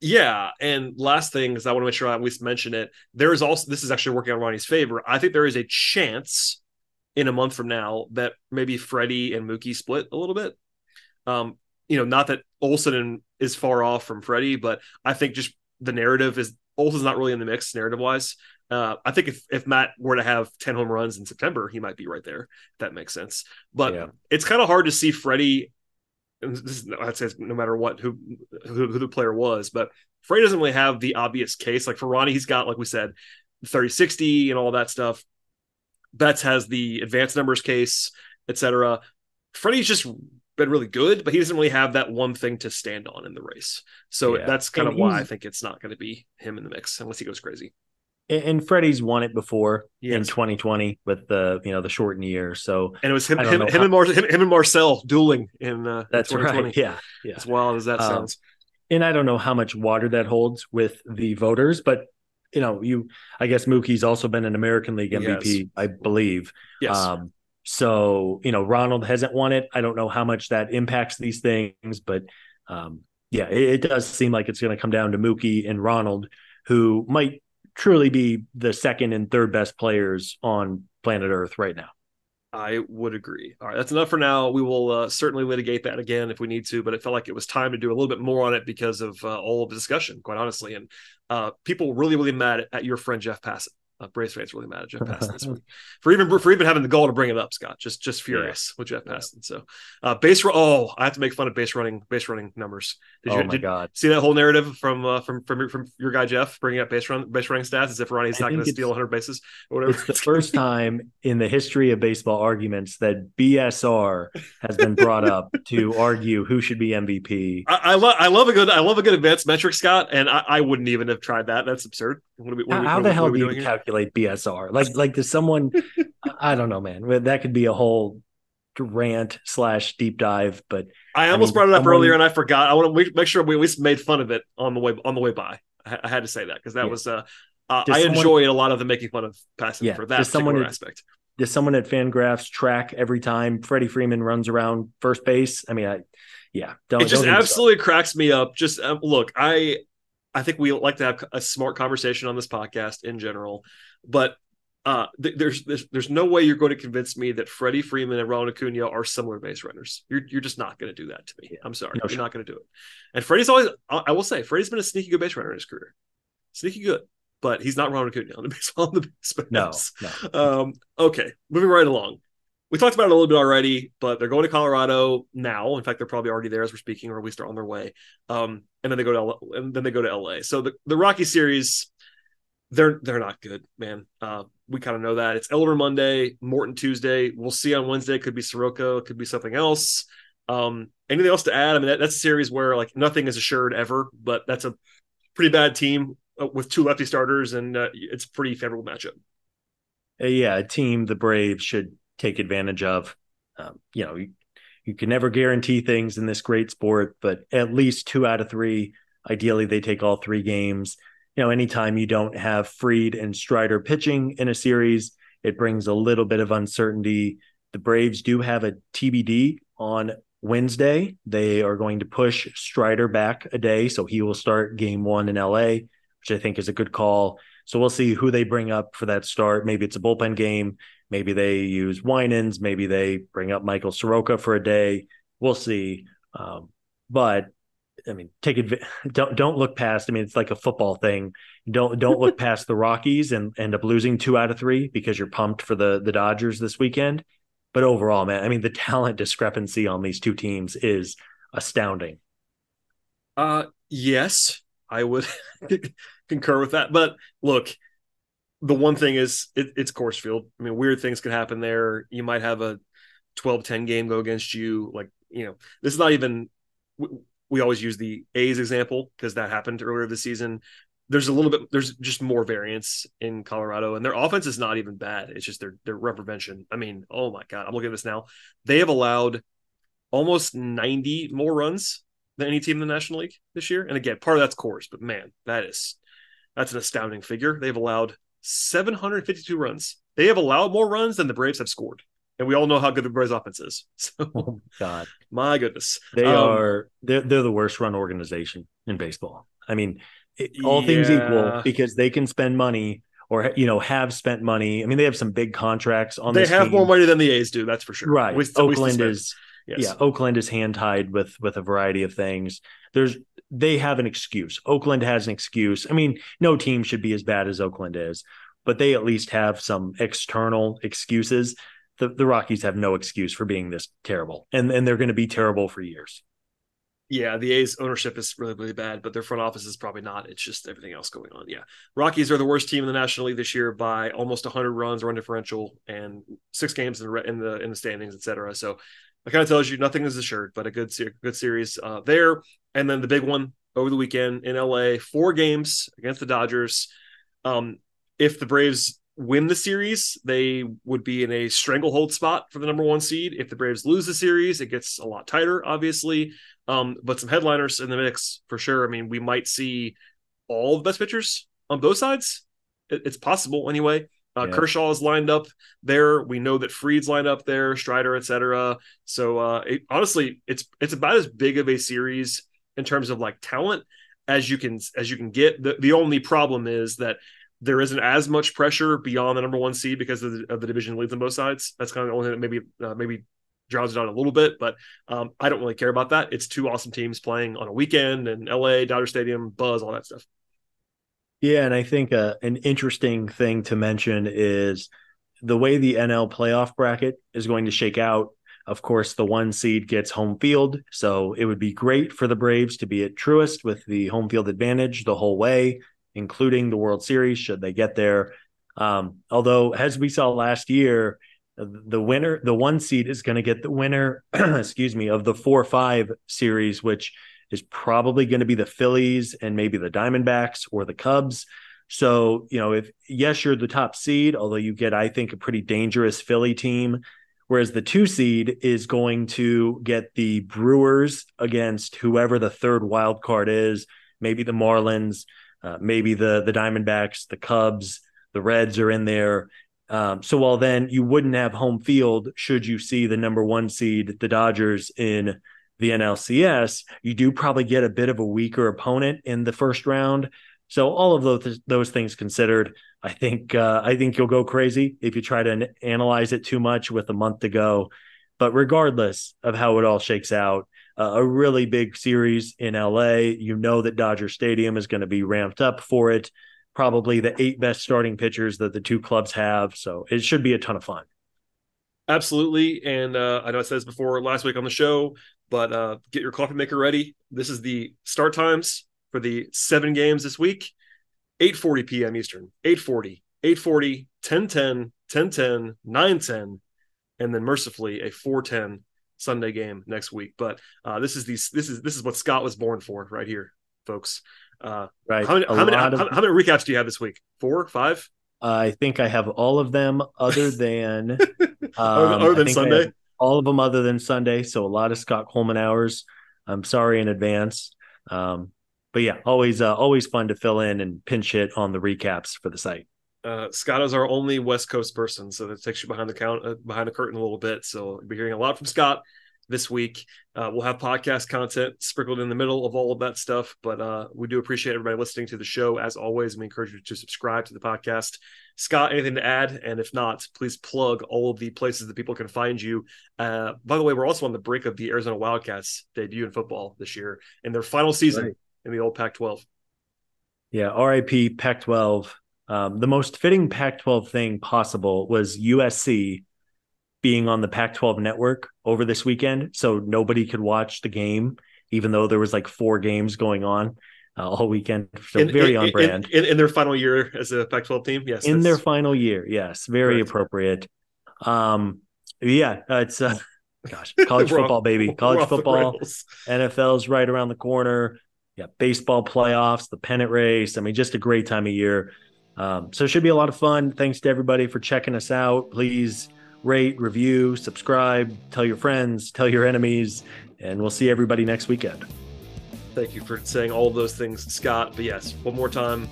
Yeah, and last thing is I want to make sure I at least mention it. There is also this is actually working on Ronnie's favor. I think there is a chance in a month from now that maybe Freddie and Mookie split a little bit. Um, you know, not that Olson is far off from Freddie, but I think just the narrative is Olson's not really in the mix narrative wise. Uh, I think if, if Matt were to have 10 home runs in September, he might be right there. If that makes sense. But yeah. it's kind of hard to see Freddie. This is, I'd say no matter what who, who, who the player was, but Freddie doesn't really have the obvious case. Like for Ronnie, he's got like we said, 30 60 and all that stuff. Betts has the advanced numbers case, etc. Freddie's just been really good, but he doesn't really have that one thing to stand on in the race. So yeah. that's kind and of why I think it's not going to be him in the mix unless he goes crazy. And Freddie's won it before yes. in 2020 with the you know the shortened year. So and it was him, him, him, how... and Mar- him, him, and Marcell dueling in uh, that's 2020. right. Yeah, yeah. As wild as that um, sounds. And I don't know how much water that holds with the voters, but you know, you I guess Mookie's also been an American League MVP, yes. I believe. Yes. Um, so, you know, Ronald hasn't won it. I don't know how much that impacts these things, but um, yeah, it, it, does seem like it's going to come down to Mookie and Ronald, who might truly be the second and third best players on planet Earth right now. I would agree. All right, that's enough for now. We will uh, certainly litigate that again if we need to, but it felt like it was time to do a little bit more on it because of uh, all of the discussion, quite honestly. And uh, people really, really mad at, your friend Jeff Passan uh, Braves fans really mad at Jeff Passan this <laughs> week for even for even having the goal to bring it up. Scott just just furious yeah. with Jeff Passan. So uh, base oh I have to make fun of base running base running numbers. Did you, oh my did, god! See that whole narrative from uh, from from your, from your guy Jeff bringing up base run base running stats as if Ronnie's not going to steal 100 bases or whatever. It's the first time in the history of baseball arguments that BSR has been brought up to argue who should be MVP. I, I love I love a good I love a good advanced metric, Scott, and I, I wouldn't even have tried that. That's absurd. What are we, what how, we, how the hell do you calculate? BSR. Like like does someone <laughs> I don't know, man. That could be a whole rant slash deep dive. But I almost I mean, brought it up someone, earlier and I forgot. I want to make sure we at least made fun of it on the way on the way by. I, had to say that because that yeah. was uh, uh I someone, enjoy a lot of the making fun of Passan yeah, for that someone, aspect. Does someone at Fangraphs track every time Freddie Freeman runs around first base? I mean, I yeah, don't. It just don't absolutely cracks me up. Just um, look, I I think we like to have a smart conversation on this podcast in general, but uh, th- there's, there's there's no way you're going to convince me that Freddie Freeman and Ronald Acuna are similar base runners. You're you're just not going to do that to me. I'm sorry, no, you're sure. not going to do it. And Freddie's always I will say Freddie's been a sneaky good base runner in his career, sneaky good, but he's not Ronald Acuna on the <laughs> base on the base. No, no. Um, okay, moving right along we talked about it a little bit already, but they're going to Colorado now. In fact, they're probably already there as we're speaking, or at least they're on their way. Um, and then they go to L- and then they go to LA. So the, the Rocky series, they're they're not good, man. Uh, we kind of know that. It's Elder Monday, Morton Tuesday. We'll see on Wednesday. Could be Soroka, could be something else. Um, anything else to add? I mean, that, that's a series where like nothing is assured ever, but that's a pretty bad team uh, with two lefty starters, and uh, it's a pretty favorable matchup. Yeah, a team the Braves should take advantage of. Um, you know, you, you can never guarantee things in this great sport, but at least two out of three. Ideally, they take all three games. You know, anytime you don't have Fried and Strider pitching in a series, it brings a little bit of uncertainty. The Braves do have a TBD on Wednesday. They are going to push Strider back a day, so he will start game one in LA, which I think is a good call. So we'll see who they bring up for that start. Maybe it's a bullpen game. Maybe they use Winans. Maybe they bring up Michael Soroka for a day. We'll see. Um, but I mean, take it. <laughs> Don't don't look past. I mean, it's like a football thing. Don't don't look <laughs> past the Rockies and end up losing two out of three because you're pumped for the the Dodgers this weekend. But overall, man, I mean, the <laughs> talent discrepancy on these two teams is astounding. Uh, yes, I would concur with that. But look, the one thing is it, it's Coors Field. I mean, weird things can happen there. You might have a 12-10 game go against you. Like, you know, this is not even we, we always use the A's example because that happened earlier this season. There's a little bit there's just more variance in Colorado and their offense is not even bad. It's just their their run prevention. I mean, oh my god, I'm looking at this now. They have allowed almost 90 more runs than any team in the National League this year. And again, part of that's Coors, but man, that is that's an astounding figure. They've allowed 752 runs. They have allowed more runs than the Braves have scored. And we all know how good the Braves offense is. <laughs> So, oh God, my goodness, they um, are they're, they're the worst run organization in baseball. I mean, it, all yeah. things equal, because they can spend money or you know have spent money. I mean, they have some big contracts on. They have team. more money than the A's do. That's for sure. Right. Oakland is Yes. Yeah, Oakland is hand tied with with a variety of things. There's they have an excuse. Oakland has an excuse. I mean, no team should be as bad as Oakland is, but they at least have some external excuses. The the Rockies have no excuse for being this terrible, and and they're going to be terrible for years. Yeah, the A's ownership is really, really bad, but their front office is probably not. It's just everything else going on. Yeah. Rockies are the worst team in the National League this year by almost 100 runs run differential and six games in the in the, in the standings, et cetera. So it kind of tells you nothing is assured, but a good good series uh, there. And then the big one over the weekend in LA, four games against the Dodgers. Um, if the Braves win the series, they would be in a stranglehold spot for the number one seed. If the Braves lose the series, it gets a lot tighter, obviously. Um, but some headliners in the mix for sure. I mean, we might see all the best pitchers on both sides. It's possible anyway. Uh, yeah. Kershaw is lined up there. We know that Fried's lined up there, Strider, etc. So uh, it, honestly, it's it's about as big of a series in terms of like talent as you can as you can get. The the only problem is that there isn't as much pressure beyond the number one seed because of the, of the division leads on both sides. That's kind of the only thing that maybe uh, maybe drowns it out a little bit, but um, I don't really care about that. It's two awesome teams playing on a weekend and LA, Dodger Stadium, buzz, all that stuff. Yeah, and I think uh, an interesting thing to mention is the way the NL playoff bracket is going to shake out. Of course, the one seed gets home field, so it would be great for the Braves to be at Truist with the home field advantage the whole way, including the World Series should they get there. Um, although, as we saw last year, the winner, the one seed is going to get the winner, <clears throat> excuse me, of the four five series, which is probably going to be the Phillies and maybe the Diamondbacks or the Cubs. So, you know, if yes, you're the top seed, although you get, I think, a pretty dangerous Philly team, whereas the two seed is going to get the Brewers against whoever the third wild card is, maybe the Marlins, uh, maybe the the Diamondbacks, the Cubs, the Reds are in there. Um, so while then you wouldn't have home field should you see the number one seed, the Dodgers in the NLCS, you do probably get a bit of a weaker opponent in the first round. So all of those those things considered, I think uh, I think you'll go crazy if you try to analyze it too much with a month to go. But regardless of how it all shakes out, uh, a really big series in LA. You know that Dodger Stadium is going to be ramped up for it probably the eight best starting pitchers that the two clubs have. So it should be a ton of fun. Absolutely. And uh, I know I said this before last week on the show, but uh, get your coffee maker ready. This is the start times for the seven games this week 8.40 p.m. Eastern, 8.40, 8.40, 10.10, 10.10, 9.10, and then mercifully a 4.10 Sunday game next week. But uh, this is these this is this is what Scott was born for right here, folks. Uh, right. How many, how many, of... how, how, many recaps do you have this week? Four, five? I think I have all of them other <laughs> than um, other than Sunday. All of them other than Sunday. So a lot of Scott Coleman hours. I'm sorry in advance. Um, but yeah, always uh, always fun to fill in and pinch hit on the recaps for the site. Uh, Scott is our only West Coast person, so that takes you behind the count uh, behind the curtain a little bit. So you'll be hearing a lot from Scott this week. Uh, we'll have podcast content sprinkled in the middle of all of that stuff, but uh, we do appreciate everybody listening to the show. As always, we encourage you to subscribe to the podcast. Scott, anything to add? And if not, please plug all of the places that people can find you. Uh, by the way, we're also on the brink of the Arizona Wildcats debut in football this year in their final season right. in the old Pac 12. Yeah, RIP Pac 12. Um, the most fitting Pac 12 thing possible was USC being on the Pac 12 network over this weekend. So nobody could watch the game, even though there was like four games going on uh, all weekend. So in, very in, on brand. In, in, their final year as a Pac 12 team. Yes. In their final year. Yes. Very correct. appropriate. Um, yeah, uh, it's, uh, <laughs> gosh, college football, baby. College football. NFL's right around the corner. Yeah. Baseball playoffs, the pennant race. I mean, just a great time of year. Um, so it should be a lot of fun. Thanks to everybody for checking us out. Please rate, review, subscribe, tell your friends, tell your enemies, and we'll see everybody next weekend. Thank you for saying all those things, Scott. But yes, one more time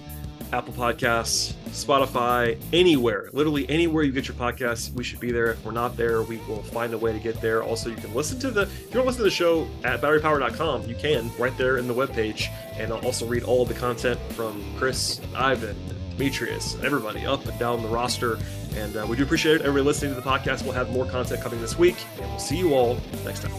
Apple Podcasts, Spotify, anywhere, literally anywhere you get your podcasts, we should be there. If we're not there, we will find a way to get there. Also, you can listen to the, if you want to listen to the show at batterypower.com, you can right there in the webpage. And I'll also read all the content from Chris, Ivan, Demetrius, and everybody up and down the roster. And uh, we do appreciate. Everybody listening to the podcast, we'll have more content coming this week, and we'll see you all next time.